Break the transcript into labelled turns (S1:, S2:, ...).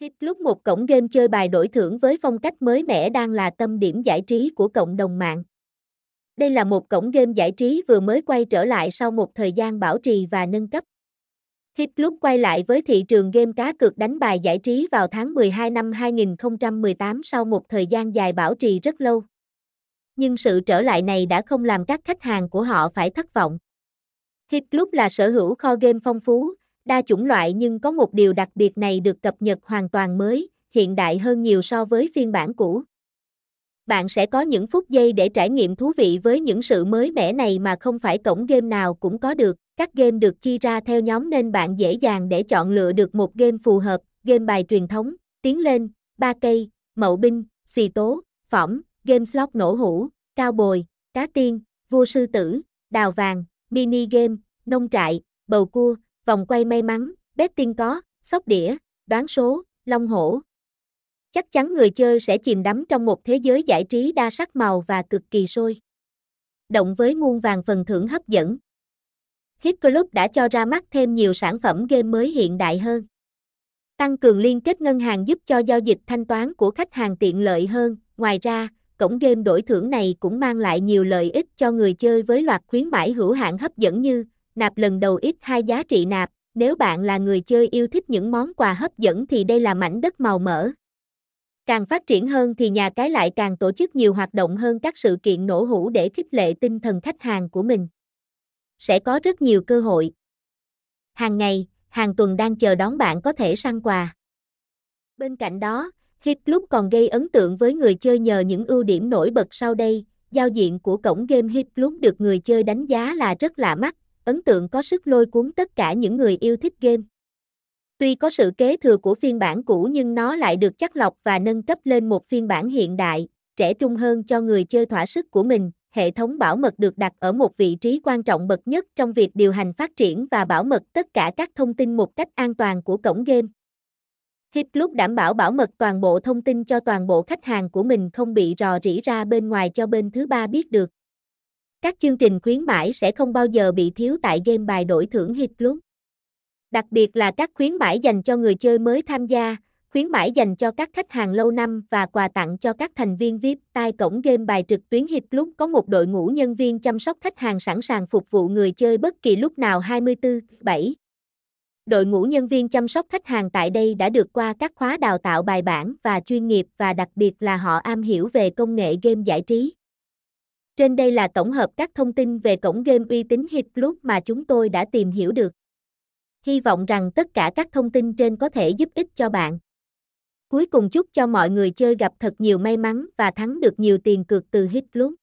S1: Hit Club một cổng game chơi bài đổi thưởng với phong cách mới mẻ đang là tâm điểm giải trí của cộng đồng mạng. Đây là một cổng game giải trí vừa mới quay trở lại sau một thời gian bảo trì và nâng cấp. Hit Club quay lại với thị trường game cá cược đánh bài giải trí vào tháng 12 năm 2018 sau một thời gian dài bảo trì rất lâu. Nhưng sự trở lại này đã không làm các khách hàng của họ phải thất vọng. Hit Club là sở hữu kho game phong phú, đa chủng loại nhưng có một điều đặc biệt này được cập nhật hoàn toàn mới, hiện đại hơn nhiều so với phiên bản cũ. Bạn sẽ có những phút giây để trải nghiệm thú vị với những sự mới mẻ này mà không phải cổng game nào cũng có được. Các game được chia ra theo nhóm nên bạn dễ dàng để chọn lựa được một game phù hợp, game bài truyền thống, tiến lên, ba cây, mậu binh, xì tố, phỏng, game slot nổ hũ, cao bồi, cá tiên, vua sư tử, đào vàng, mini game, nông trại, bầu cua, vòng quay may mắn, betting có, sóc đĩa, đoán số, long hổ. Chắc chắn người chơi sẽ chìm đắm trong một thế giới giải trí đa sắc màu và cực kỳ sôi. Động với muôn vàng phần thưởng hấp dẫn. Hit Club đã cho ra mắt thêm nhiều sản phẩm game mới hiện đại hơn. Tăng cường liên kết ngân hàng giúp cho giao dịch thanh toán của khách hàng tiện lợi hơn. Ngoài ra, cổng game đổi thưởng này cũng mang lại nhiều lợi ích cho người chơi với loạt khuyến mãi hữu hạn hấp dẫn như nạp lần đầu ít hai giá trị nạp, nếu bạn là người chơi yêu thích những món quà hấp dẫn thì đây là mảnh đất màu mỡ. Càng phát triển hơn thì nhà cái lại càng tổ chức nhiều hoạt động hơn các sự kiện nổ hũ để khích lệ tinh thần khách hàng của mình. Sẽ có rất nhiều cơ hội. Hàng ngày, hàng tuần đang chờ đón bạn có thể săn quà. Bên cạnh đó, Hit Club còn gây ấn tượng với người chơi nhờ những ưu điểm nổi bật sau đây. Giao diện của cổng game Hit Club được người chơi đánh giá là rất lạ mắt, ấn tượng có sức lôi cuốn tất cả những người yêu thích game. Tuy có sự kế thừa của phiên bản cũ nhưng nó lại được chắc lọc và nâng cấp lên một phiên bản hiện đại, trẻ trung hơn cho người chơi thỏa sức của mình. Hệ thống bảo mật được đặt ở một vị trí quan trọng bậc nhất trong việc điều hành phát triển và bảo mật tất cả các thông tin một cách an toàn của cổng game. Hitclub đảm bảo bảo mật toàn bộ thông tin cho toàn bộ khách hàng của mình không bị rò rỉ ra bên ngoài cho bên thứ ba biết được. Các chương trình khuyến mãi sẽ không bao giờ bị thiếu tại game bài đổi thưởng Hit Club. Đặc biệt là các khuyến mãi dành cho người chơi mới tham gia, khuyến mãi dành cho các khách hàng lâu năm và quà tặng cho các thành viên VIP. Tại cổng game bài trực tuyến Hit Club có một đội ngũ nhân viên chăm sóc khách hàng sẵn sàng phục vụ người chơi bất kỳ lúc nào 24/7. Đội ngũ nhân viên chăm sóc khách hàng tại đây đã được qua các khóa đào tạo bài bản và chuyên nghiệp và đặc biệt là họ am hiểu về công nghệ game giải trí. Trên đây là tổng hợp các thông tin về cổng game uy tín Hit Club mà chúng tôi đã tìm hiểu được. Hy vọng rằng tất cả các thông tin trên có thể giúp ích cho bạn. Cuối cùng chúc cho mọi người chơi gặp thật nhiều may mắn và thắng được nhiều tiền cược từ Hit Club.